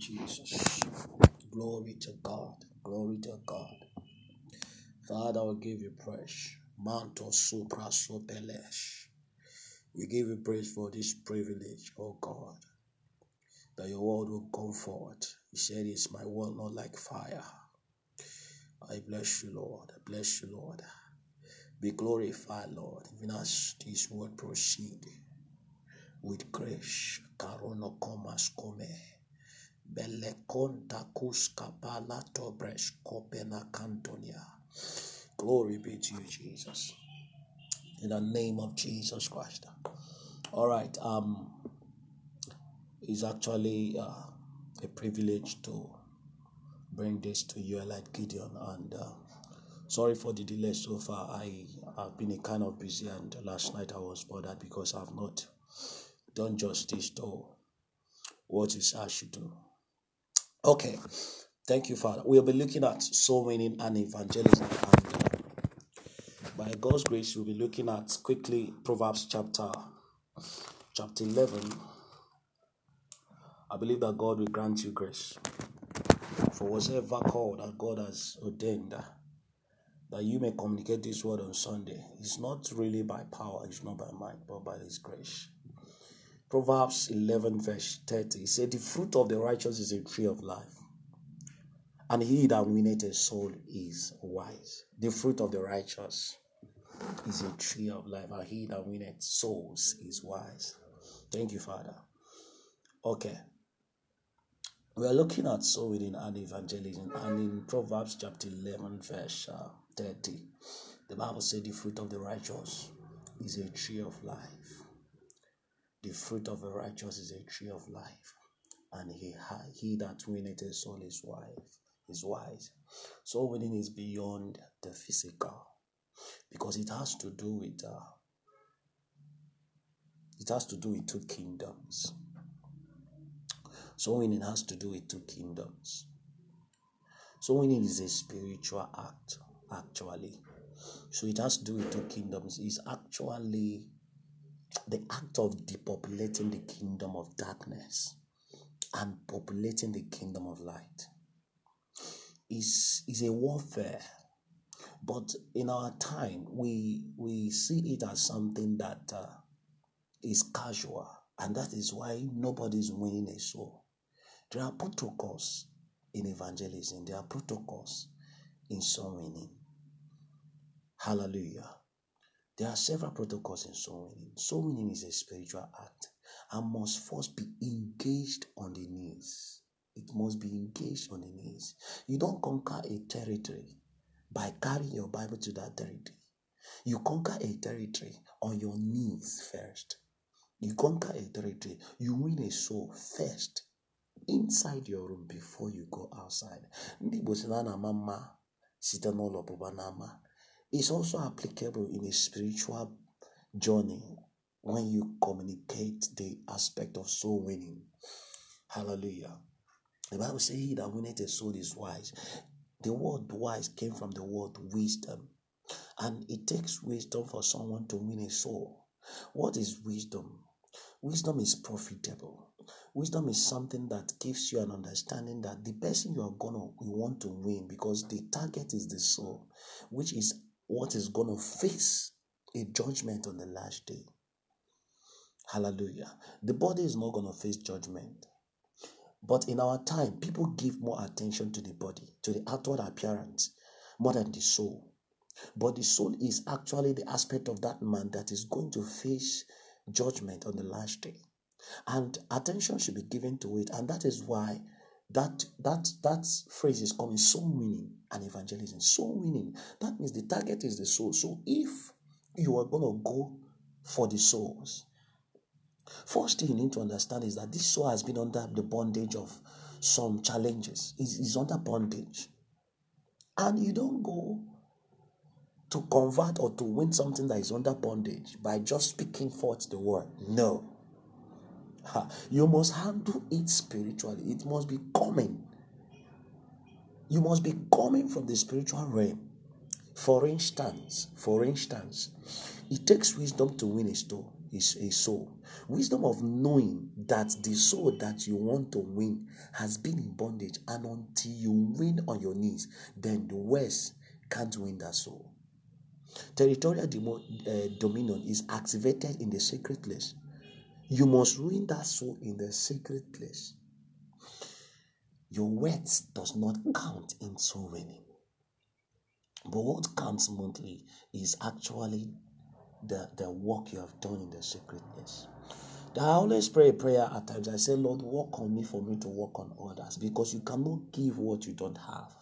Jesus. Glory to God. Glory to God. Father, we give you praise. Manto supra sopelesh. We give you praise for this privilege, oh God, that your word will come forth. You said it's my word, not like fire. I bless you, Lord. I bless you, Lord. Be glorified, Lord, even as this word proceed with grace. Carono comas come. Belekonta kuskapala tobres kopena cantonia. Glory be to you, Jesus. In the name of Jesus Christ. All right. Um, it's actually uh, a privilege to bring this to you, like Gideon. And uh, sorry for the delay so far. I have been a kind of busy, and last night I was bothered because I've not done justice to what is I should do. Okay. Thank you, Father. We'll be looking at soul winning and evangelism. And by God's grace, we'll be looking at quickly Proverbs chapter chapter 11. I believe that God will grant you grace for whatever call that God has ordained that you may communicate this word on Sunday. It's not really by power, it's not by might, but by His grace. Proverbs 11, verse 30 It said, The fruit of the righteous is a tree of life, and he that winneth a soul is wise. The fruit of the righteous is a tree of life, and he that winneth souls is wise. Thank you, Father. Okay. We are looking at soul winning and evangelism, and in Proverbs chapter 11, verse uh, 30, the Bible said, The fruit of the righteous is a tree of life the fruit of the righteous is a tree of life, and he he that winneth a soul is wise. Is wise. Soul winning is beyond the physical, because it has to do with uh, it has to do with two kingdoms. Soul winning has to do with two kingdoms. Soul winning is a spiritual act, actually. So it has to do with two kingdoms. It's actually the act of depopulating the kingdom of darkness and populating the kingdom of light is is a warfare. But in our time we we see it as something that uh, is casual and that is why nobody's winning a soul. There are protocols in evangelism. There are protocols in soul winning hallelujah there are several protocols in soul winning. Soul winning is a spiritual act and must first be engaged on the knees. It must be engaged on the knees. You don't conquer a territory by carrying your Bible to that territory. You conquer a territory on your knees first. You conquer a territory. You win a soul first inside your room before you go outside. Ndị. It's also applicable in a spiritual journey when you communicate the aspect of soul winning. Hallelujah. The Bible says, He that winneth a soul is wise. The word wise came from the word wisdom. And it takes wisdom for someone to win a soul. What is wisdom? Wisdom is profitable. Wisdom is something that gives you an understanding that the person you are gonna you want to win because the target is the soul, which is what is going to face a judgment on the last day. Hallelujah. The body is not going to face judgment. But in our time, people give more attention to the body, to the outward appearance, more than the soul. But the soul is actually the aspect of that man that is going to face judgment on the last day. And attention should be given to it. And that is why that that that phrase is coming soul winning and evangelism soul winning. That means the target is the soul. So if you are going to go for the souls first thing you need to understand is that this soul has been under the bondage of some challenges. Is under bondage. And you don't go to convert or to win something that is under bondage by just speaking forth the word. No you must handle it spiritually. It must be coming. You must be coming from the spiritual realm. For instance, for instance, it takes wisdom to win a soul. is a soul. Wisdom of knowing that the soul that you want to win has been in bondage, and until you win on your knees, then the West can't win that soul. Territorial demo, uh, dominion is activated in the sacred place. You must win that soul in the sacred place. Your words does not count in soul winning. But what counts monthly is actually the, the work you have done in the secret place. I always pray a prayer at times. I say, Lord, work on me for me to work on others because you cannot give what you don't have.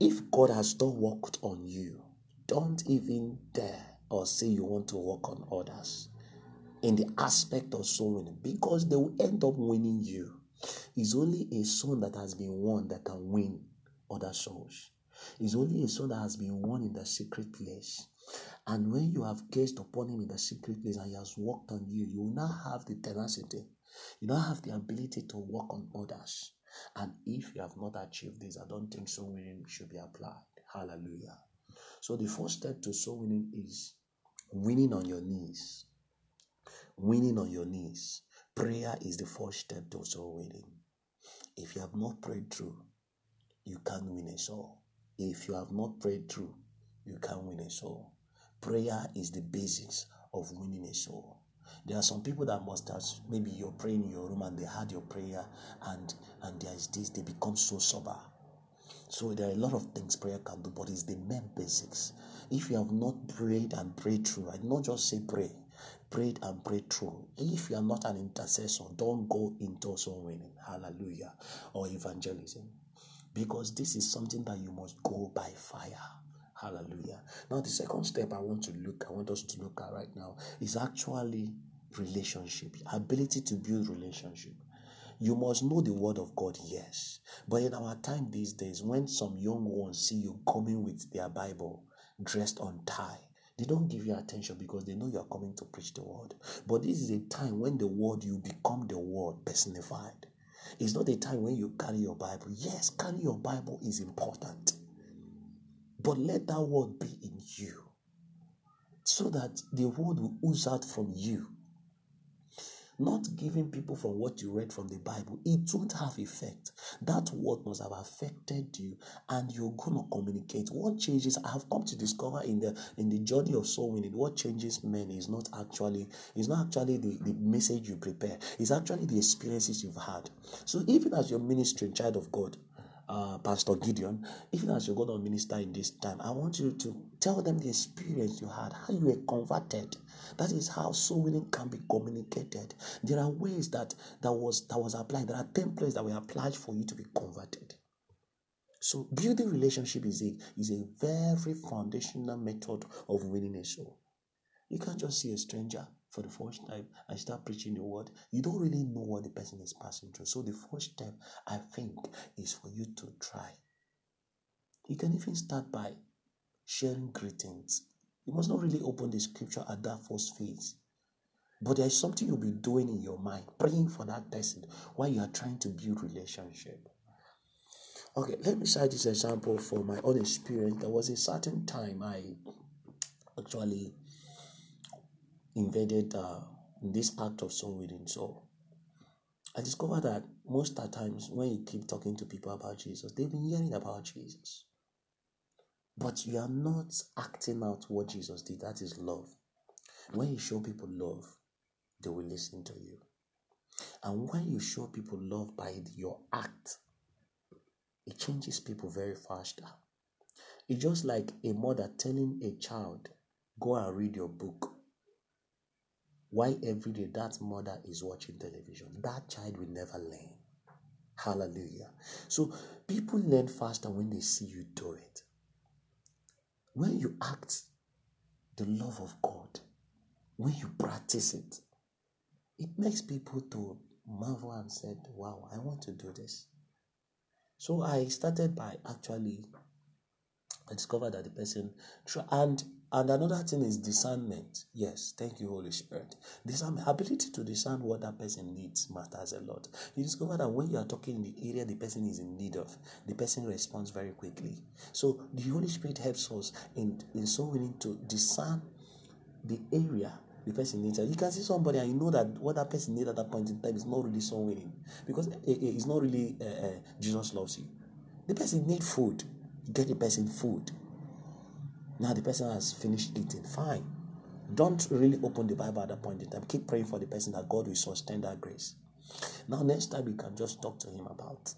If God has not worked on you, don't even dare or say you want to work on others in the aspect of soul winning because they will end up winning you. It's only a son that has been won that can win other souls. It's only a soul that has been won in the secret place. And when you have gazed upon him in the secret place and he has worked on you, you will now have the tenacity. You now have the ability to work on others. And if you have not achieved this, I don't think soul winning should be applied. Hallelujah. So the first step to soul winning is winning on your knees. Winning on your knees. Prayer is the first step to soul winning. If you have not prayed through, you can't win a soul. If you have not prayed through, you can't win a soul. Prayer is the basis of winning a soul. There are some people that must have maybe you're praying in your room and they had your prayer and and there is this, they become so sober. So there are a lot of things prayer can do, but it's the main basics. If you have not prayed and prayed through, I not just say pray, prayed and prayed through. If you are not an intercessor, don't go into soul winning, hallelujah, or evangelism because this is something that you must go by fire. Hallelujah. Now, the second step I want to look, I want us to look at right now is actually relationship, ability to build relationship. You must know the word of God, yes. But in our time these days, when some young ones see you coming with their Bible dressed on tie, they don't give you attention because they know you are coming to preach the word. But this is a time when the word you become the word personified. It's not a time when you carry your Bible. Yes, carry your Bible is important. But let that word be in you so that the word will ooze out from you not giving people from what you read from the Bible, it won't have effect. That word must have affected you, and you're gonna communicate. What changes I have come to discover in the in the journey of soul winning, what changes men is not actually is not actually the, the message you prepare, it's actually the experiences you've had. So even as you're ministering, child of God, uh, Pastor Gideon, even as you're going to minister in this time, I want you to tell them the experience you had, how you were converted. That is how soul winning can be communicated. There are ways that that was that was applied. There are templates that were applied for you to be converted. So building relationship is a is a very foundational method of winning a soul. You can't just see a stranger for the first time and start preaching the word, you don't really know what the person is passing through. So the first step, I think, is for you to try. You can even start by sharing greetings. You must not really open the scripture at that first phase. But there is something you'll be doing in your mind, praying for that person while you are trying to build relationship. Okay, let me cite this example for my own experience. There was a certain time I actually invaded uh, this act of soul winning. So I discovered that most of the times when you keep talking to people about Jesus, they've been hearing about Jesus. But you are not acting out what Jesus did. That is love. When you show people love, they will listen to you. And when you show people love by your act, it changes people very faster. It's just like a mother telling a child, go and read your book why every day that mother is watching television? That child will never learn. Hallelujah. So people learn faster when they see you do it. When you act the love of God, when you practice it, it makes people to marvel and said, Wow, I want to do this. So I started by actually I discovered that the person and and another thing is discernment. Yes, thank you, Holy Spirit. Discernment, ability to discern what that person needs matters a lot. You discover that when you are talking in the area the person is in need of, the person responds very quickly. So the Holy Spirit helps us in, in so willing to discern the area the person needs. You can see somebody and you know that what that person needs at that point in time is not really so winning because it's not really uh, uh, Jesus loves you. The person needs food. Get the person food. Now the person has finished eating. Fine. Don't really open the Bible at that point in time. Keep praying for the person that God will sustain that grace. Now, next time you can just talk to him about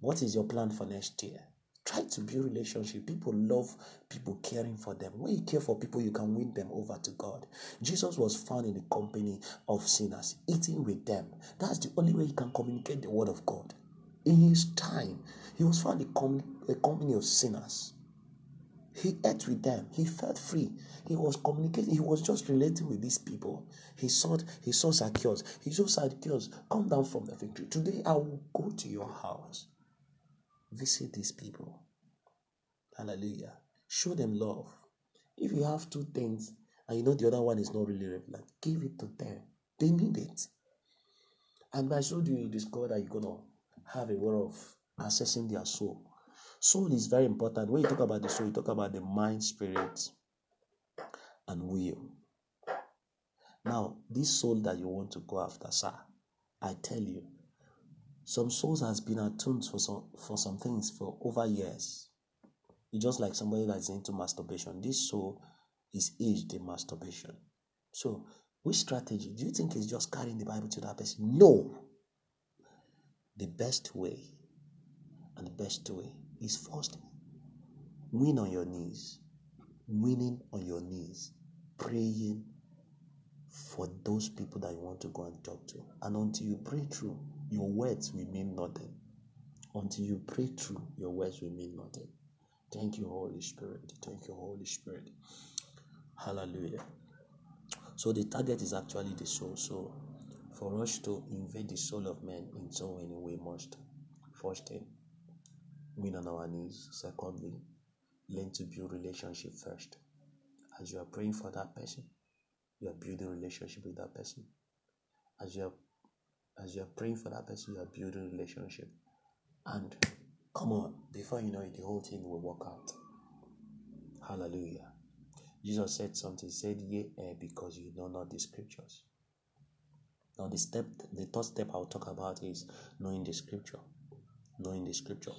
what is your plan for next year. Try to build relationship. People love people caring for them. When you care for people, you can win them over to God. Jesus was found in the company of sinners, eating with them. That's the only way he can communicate the word of God. In his time, he was found in a company of sinners. He ate with them. He felt free. He was communicating. He was just relating with these people. He saw he saw Zacchaeus. He saw Zacchaeus come down from the victory. Today I will go to your house. Visit these people. Hallelujah. Show them love. If you have two things and you know the other one is not really relevant, give it to them. They need it. And by so doing, you discover that you're gonna have a way of assessing their soul Soul is very important. When you talk about the soul, you talk about the mind, spirit, and will. Now, this soul that you want to go after, sir, I tell you, some souls has been attuned for some for some things for over years. It's just like somebody that's into masturbation. This soul is aged in masturbation. So, which strategy do you think is just carrying the Bible to that person? No. The best way and the best way is first win on your knees, winning on your knees, praying for those people that you want to go and talk to. And until you pray through, your words will mean nothing. Until you pray through, your words will mean nothing. Thank you, Holy Spirit. Thank you, Holy Spirit. Hallelujah. So the target is actually the soul. So for us to invade the soul of man in some way, must first thing win on our knees. Secondly, learn to build relationship first. As you are praying for that person, you are building relationship with that person. As you are as you are praying for that person, you are building relationship. And come on, before you know it, the whole thing will work out. Hallelujah. Jesus said something, he said, Yea, eh, because you know not the scriptures. Now the step the third step I'll talk about is knowing the scripture. Knowing the scripture.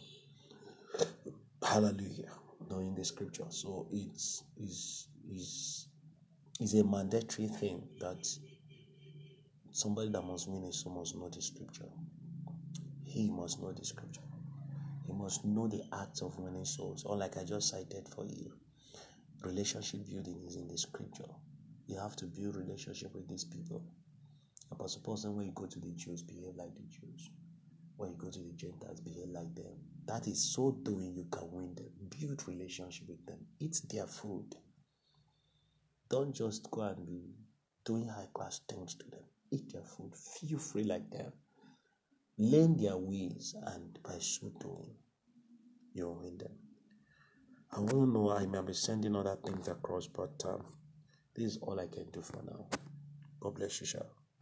Hallelujah. Knowing the scripture. So it's is is is a mandatory thing that somebody that must soul must know the scripture. He must know the scripture. He must know the act of winning souls. Or like I just cited for you. Relationship building is in the scripture. You have to build relationship with these people. But suppose when you go to the Jews, behave like the Jews. When you go to the Gentiles, behave like them. That is so doing you can win them. Build relationship with them. Eat their food. Don't just go and be doing high class things to them. Eat their food. Feel free like them. Learn their ways, and by so doing, you'll win them. I don't know. I may be sending other things across, but um, this is all I can do for now. God bless you, Shah.